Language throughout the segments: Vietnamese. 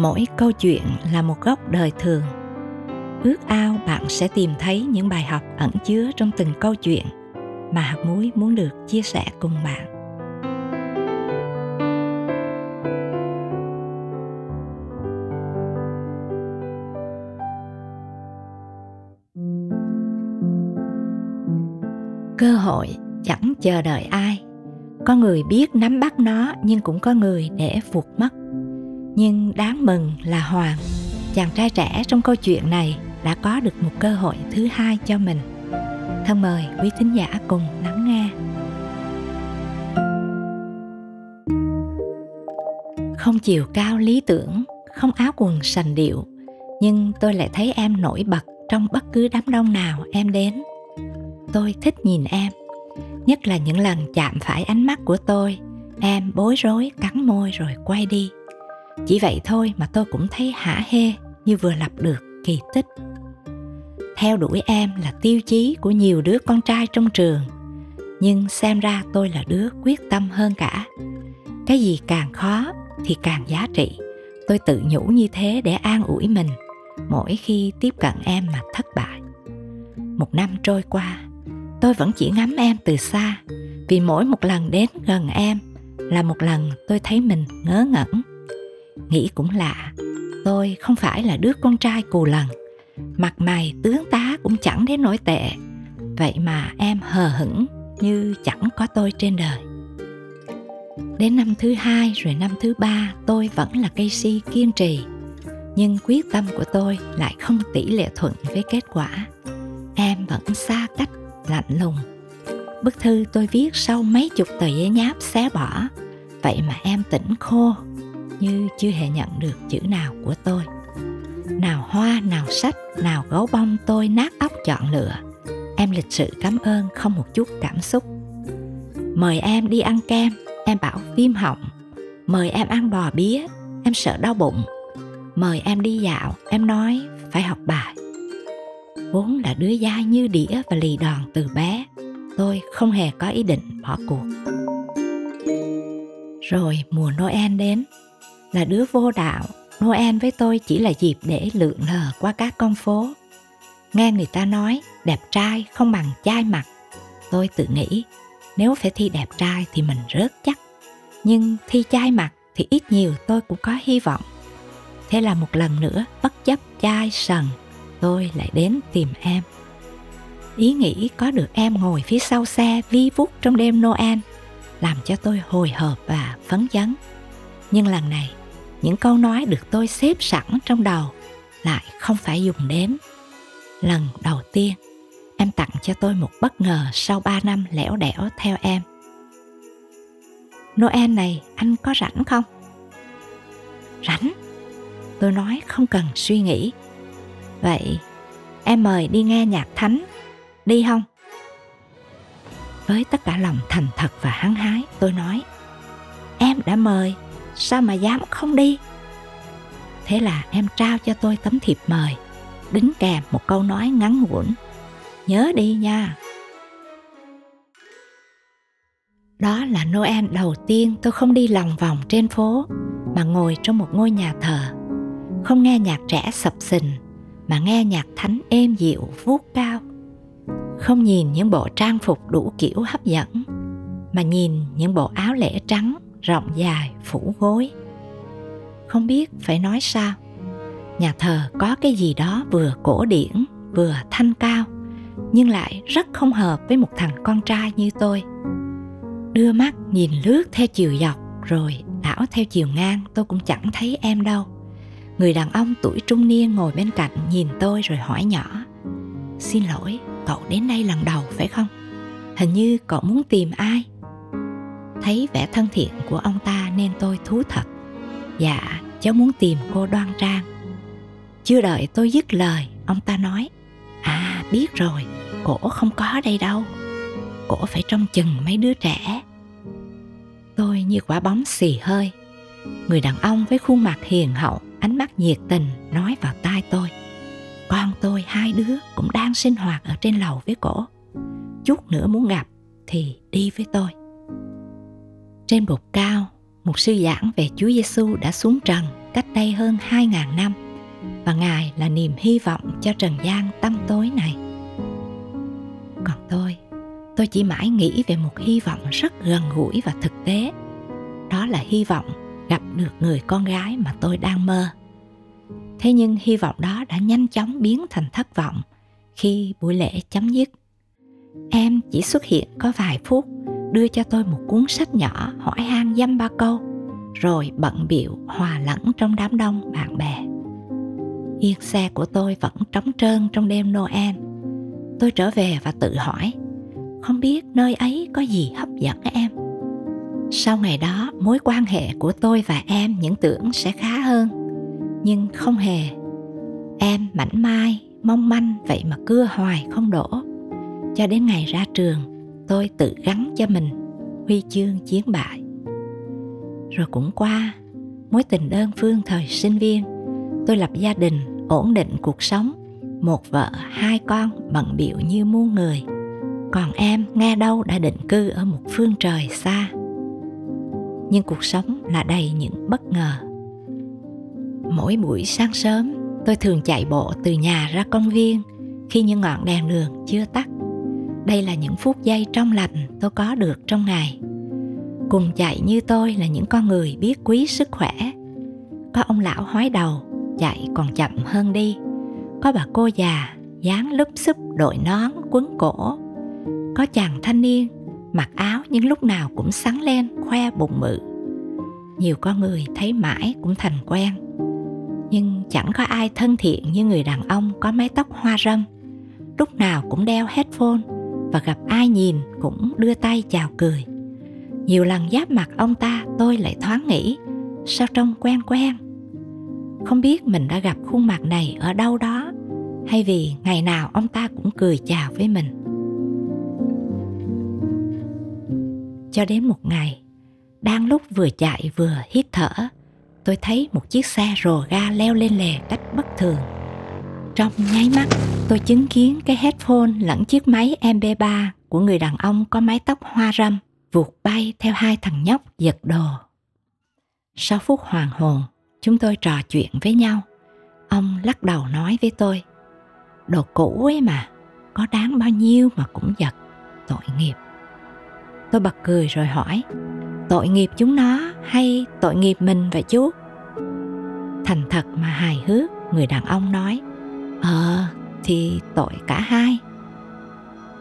mỗi câu chuyện là một góc đời thường. Ước ao bạn sẽ tìm thấy những bài học ẩn chứa trong từng câu chuyện mà hạt muối muốn được chia sẻ cùng bạn. Cơ hội chẳng chờ đợi ai. Có người biết nắm bắt nó nhưng cũng có người để vụt mất nhưng đáng mừng là hoàng, chàng trai trẻ trong câu chuyện này đã có được một cơ hội thứ hai cho mình. Thân mời quý thính giả cùng lắng nghe. Không chiều cao lý tưởng, không áo quần sành điệu, nhưng tôi lại thấy em nổi bật trong bất cứ đám đông nào em đến. Tôi thích nhìn em, nhất là những lần chạm phải ánh mắt của tôi, em bối rối cắn môi rồi quay đi chỉ vậy thôi mà tôi cũng thấy hả hê như vừa lập được kỳ tích. Theo đuổi em là tiêu chí của nhiều đứa con trai trong trường, nhưng xem ra tôi là đứa quyết tâm hơn cả. Cái gì càng khó thì càng giá trị. Tôi tự nhủ như thế để an ủi mình, mỗi khi tiếp cận em mà thất bại. Một năm trôi qua, tôi vẫn chỉ ngắm em từ xa, vì mỗi một lần đến gần em là một lần tôi thấy mình ngớ ngẩn nghĩ cũng lạ. Tôi không phải là đứa con trai cù lần. Mặt mày tướng tá cũng chẳng đến nổi tệ. Vậy mà em hờ hững như chẳng có tôi trên đời. Đến năm thứ hai rồi năm thứ ba, tôi vẫn là cây si kiên trì. Nhưng quyết tâm của tôi lại không tỷ lệ thuận với kết quả. Em vẫn xa cách, lạnh lùng. Bức thư tôi viết sau mấy chục tờ giấy nháp xé bỏ. Vậy mà em tỉnh khô như chưa hề nhận được chữ nào của tôi. Nào hoa, nào sách, nào gấu bông tôi nát óc chọn lựa. Em lịch sự cảm ơn không một chút cảm xúc. Mời em đi ăn kem, em bảo viêm họng mời em ăn bò bía, em sợ đau bụng. Mời em đi dạo, em nói phải học bài. Vốn là đứa dai như đĩa và lì đòn từ bé, tôi không hề có ý định bỏ cuộc. Rồi mùa noel đến là đứa vô đạo. Noel với tôi chỉ là dịp để lượn lờ qua các con phố. Nghe người ta nói, đẹp trai không bằng trai mặt. Tôi tự nghĩ, nếu phải thi đẹp trai thì mình rớt chắc. Nhưng thi trai mặt thì ít nhiều tôi cũng có hy vọng. Thế là một lần nữa, bất chấp chai sần, tôi lại đến tìm em. Ý nghĩ có được em ngồi phía sau xe vi vút trong đêm noel, làm cho tôi hồi hộp và phấn chấn. Nhưng lần này những câu nói được tôi xếp sẵn trong đầu lại không phải dùng đến. Lần đầu tiên, em tặng cho tôi một bất ngờ sau ba năm lẻo đẻo theo em. Noel này anh có rảnh không? Rảnh. Tôi nói không cần suy nghĩ. Vậy, em mời đi nghe nhạc thánh, đi không? Với tất cả lòng thành thật và hăng hái, tôi nói, em đã mời sao mà dám không đi? Thế là em trao cho tôi tấm thiệp mời đính kèm một câu nói ngắn ngủn. Nhớ đi nha. Đó là noel đầu tiên tôi không đi lòng vòng trên phố, mà ngồi trong một ngôi nhà thờ. Không nghe nhạc trẻ sập sình, mà nghe nhạc thánh êm dịu, vuốt cao. Không nhìn những bộ trang phục đủ kiểu hấp dẫn, mà nhìn những bộ áo lễ trắng rộng dài, phủ gối. Không biết phải nói sao. Nhà thờ có cái gì đó vừa cổ điển, vừa thanh cao, nhưng lại rất không hợp với một thằng con trai như tôi. Đưa mắt nhìn lướt theo chiều dọc, rồi đảo theo chiều ngang, tôi cũng chẳng thấy em đâu. Người đàn ông tuổi trung niên ngồi bên cạnh nhìn tôi rồi hỏi nhỏ, xin lỗi, cậu đến đây lần đầu phải không? Hình như cậu muốn tìm ai? Thấy vẻ thân thiện của ông ta nên tôi thú thật. Dạ cháu muốn tìm cô đoan trang. Chưa đợi tôi dứt lời, ông ta nói à biết rồi, cổ không có đây đâu. Cổ phải trông chừng mấy đứa trẻ. Tôi như quả bóng xì hơi. Người đàn ông với khuôn mặt hiền hậu, ánh mắt nhiệt tình nói vào tai tôi. Con tôi hai đứa cũng đang sinh hoạt ở trên lầu với cổ. Chút nữa muốn gặp thì đi với tôi trên bục cao một sư giảng về Chúa Giêsu đã xuống trần cách đây hơn 2.000 năm và Ngài là niềm hy vọng cho trần gian tăm tối này. Còn tôi, tôi chỉ mãi nghĩ về một hy vọng rất gần gũi và thực tế. Đó là hy vọng gặp được người con gái mà tôi đang mơ. Thế nhưng hy vọng đó đã nhanh chóng biến thành thất vọng khi buổi lễ chấm dứt. Em chỉ xuất hiện có vài phút, đưa cho tôi một cuốn sách nhỏ hỏi han dăm ba câu, rồi bận biệu hòa lẫn trong đám đông bạn bè. Yên xe của tôi vẫn trống trơn trong đêm Noel. Tôi trở về và tự hỏi, không biết nơi ấy có gì hấp dẫn em. Sau ngày đó, mối quan hệ của tôi và em những tưởng sẽ khá hơn, nhưng không hề. Em mảnh mai, mong manh vậy mà cưa hoài không đổ. Cho đến ngày ra trường, tôi tự gắn cho mình huy chương chiến bại. Rồi cũng qua, mối tình đơn phương thời sinh viên, tôi lập gia đình, ổn định cuộc sống, một vợ, hai con bận biệu như muôn người. Còn em nghe đâu đã định cư ở một phương trời xa. Nhưng cuộc sống là đầy những bất ngờ. Mỗi buổi sáng sớm, tôi thường chạy bộ từ nhà ra công viên khi những ngọn đèn đường chưa tắt đây là những phút giây trong lành tôi có được trong ngày cùng chạy như tôi là những con người biết quý sức khỏe. Có ông lão hói đầu, chạy còn chậm hơn đi. Có bà cô già, dáng lúp xúp, đội nón, quấn cổ. Có chàng thanh niên, mặc áo nhưng lúc nào cũng sắn lên, khoe bụng mự. Nhiều con người thấy mãi cũng thành quen. Nhưng chẳng có ai thân thiện như người đàn ông có mái tóc hoa râm. Lúc nào cũng đeo headphone và gặp ai nhìn cũng đưa tay chào cười. Nhiều lần giáp mặt ông ta, tôi lại thoáng nghĩ, sao trông quen quen? Không biết mình đã gặp khuôn mặt này ở đâu đó, hay vì ngày nào ông ta cũng cười chào với mình. Cho đến một ngày, đang lúc vừa chạy vừa hít thở, tôi thấy một chiếc xe rồ ga leo lên lề cách bất thường trong nháy mắt, tôi chứng kiến cái headphone lẫn chiếc máy MP3 của người đàn ông có mái tóc hoa râm vụt bay theo hai thằng nhóc giật đồ. Sau phút hoàng hồn, chúng tôi trò chuyện với nhau. Ông lắc đầu nói với tôi, đồ cũ ấy mà, có đáng bao nhiêu mà cũng giật, tội nghiệp. Tôi bật cười rồi hỏi, tội nghiệp chúng nó hay tội nghiệp mình vậy chú? Thành thật mà hài hước, người đàn ông nói, Ờ, thì tội cả hai.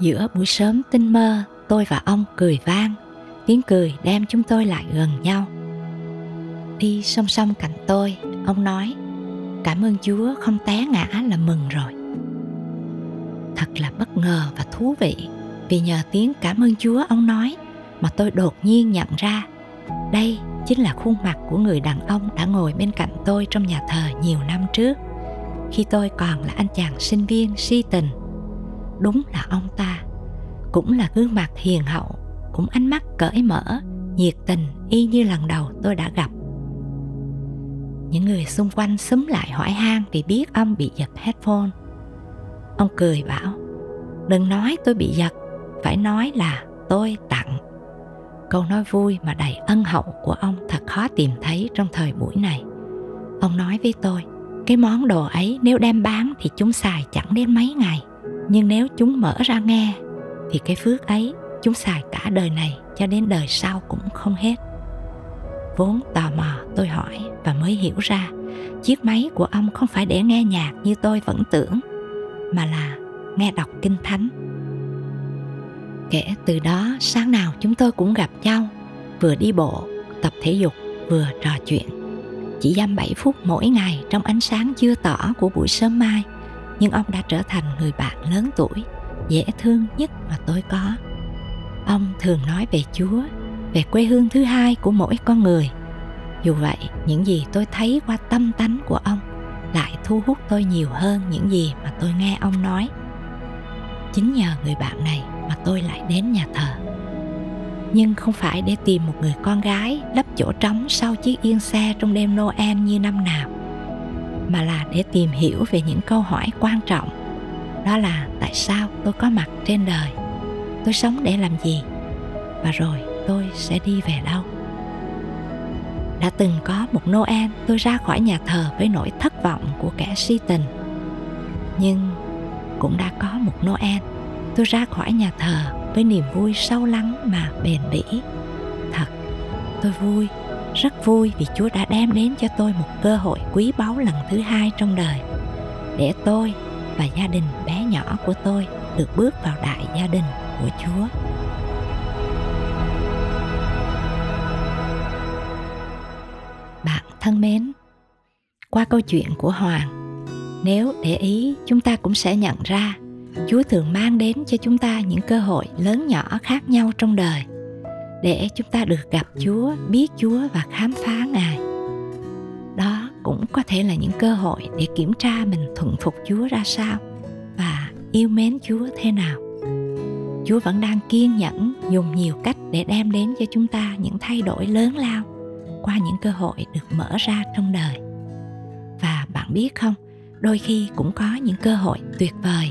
Giữa buổi sớm tinh mơ, tôi và ông cười vang, tiếng cười đem chúng tôi lại gần nhau. Đi song song cạnh tôi, ông nói, cảm ơn Chúa không té ngã là mừng rồi. Thật là bất ngờ và thú vị, vì nhờ tiếng cảm ơn Chúa ông nói mà tôi đột nhiên nhận ra đây chính là khuôn mặt của người đàn ông đã ngồi bên cạnh tôi trong nhà thờ nhiều năm trước khi tôi còn là anh chàng sinh viên si tình. Đúng là ông ta, cũng là gương mặt hiền hậu, cũng ánh mắt cởi mở, nhiệt tình y như lần đầu tôi đã gặp. Những người xung quanh xúm lại hỏi han vì biết ông bị giật headphone. Ông cười bảo, đừng nói tôi bị giật, phải nói là tôi tặng. Câu nói vui mà đầy ân hậu của ông thật khó tìm thấy trong thời buổi này. Ông nói với tôi cái món đồ ấy nếu đem bán thì chúng xài chẳng đến mấy ngày. Nhưng nếu chúng mở ra nghe thì cái phước ấy chúng xài cả đời này cho đến đời sau cũng không hết. Vốn tò mò, tôi hỏi và mới hiểu ra, chiếc máy của ông không phải để nghe nhạc như tôi vẫn tưởng, mà là nghe đọc kinh thánh. Kể từ đó, sáng nào chúng tôi cũng gặp nhau, vừa đi bộ, tập thể dục, vừa trò chuyện chỉ dăm 7 phút mỗi ngày trong ánh sáng chưa tỏ của buổi sớm mai. Nhưng ông đã trở thành người bạn lớn tuổi, dễ thương nhất mà tôi có. Ông thường nói về chúa, về quê hương thứ hai của mỗi con người. Dù vậy, những gì tôi thấy qua tâm tánh của ông lại thu hút tôi nhiều hơn những gì mà tôi nghe ông nói. Chính nhờ người bạn này mà tôi lại đến nhà thờ nhưng không phải để tìm một người con gái lấp chỗ trống sau chiếc yên xe trong đêm Noel như năm nào, mà là để tìm hiểu về những câu hỏi quan trọng. Đó là, tại sao tôi có mặt trên đời? Tôi sống để làm gì? Và rồi tôi sẽ đi về đâu? Đã từng có một Noel, tôi ra khỏi nhà thờ với nỗi thất vọng của kẻ si tình. Nhưng cũng đã có một Noel, tôi ra khỏi nhà thờ với niềm vui sâu lắng mà bền bỉ. Thật, tôi vui, rất vui vì Chúa đã đem đến cho tôi một cơ hội quý báu lần thứ hai trong đời để tôi và gia đình bé nhỏ của tôi được bước vào đại gia đình của Chúa. Bạn thân mến, qua câu chuyện của Hoàng, nếu để ý chúng ta cũng sẽ nhận ra Chúa thường mang đến cho chúng ta những cơ hội lớn nhỏ khác nhau trong đời để chúng ta được gặp Chúa, biết Chúa và khám phá Ngài. Đó cũng có thể là những cơ hội để kiểm tra mình thuận phục Chúa ra sao và yêu mến Chúa thế nào. Chúa vẫn đang kiên nhẫn dùng nhiều cách để đem đến cho chúng ta những thay đổi lớn lao qua những cơ hội được mở ra trong đời. Và bạn biết không, đôi khi cũng có những cơ hội tuyệt vời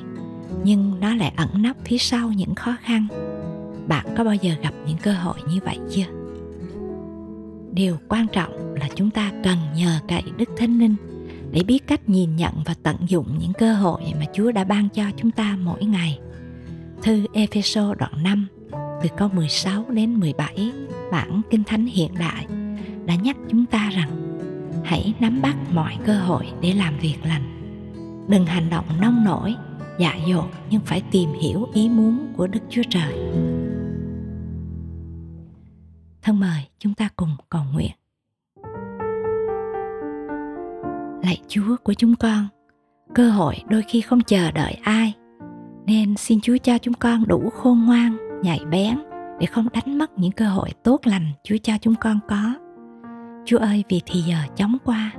nhưng nó lại ẩn nấp phía sau những khó khăn bạn có bao giờ gặp những cơ hội như vậy chưa điều quan trọng là chúng ta cần nhờ cậy đức thánh linh để biết cách nhìn nhận và tận dụng những cơ hội mà Chúa đã ban cho chúng ta mỗi ngày. Thư Epheso đoạn 5 từ câu 16 đến 17 bản Kinh Thánh hiện đại đã nhắc chúng ta rằng hãy nắm bắt mọi cơ hội để làm việc lành. Đừng hành động nông nổi, dạ dột nhưng phải tìm hiểu ý muốn của Đức Chúa Trời. Thân mời chúng ta cùng cầu nguyện. Lạy Chúa của chúng con, cơ hội đôi khi không chờ đợi ai, nên xin Chúa cho chúng con đủ khôn ngoan, nhạy bén để không đánh mất những cơ hội tốt lành Chúa cho chúng con có. Chúa ơi vì thì giờ chóng qua,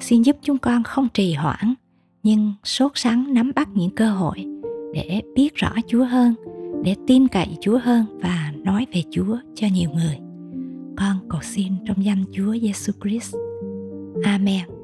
xin giúp chúng con không trì hoãn, nhưng sốt sắng nắm bắt những cơ hội để biết rõ Chúa hơn, để tin cậy Chúa hơn và nói về Chúa cho nhiều người. Con cầu xin trong danh Chúa Giêsu Christ. Amen.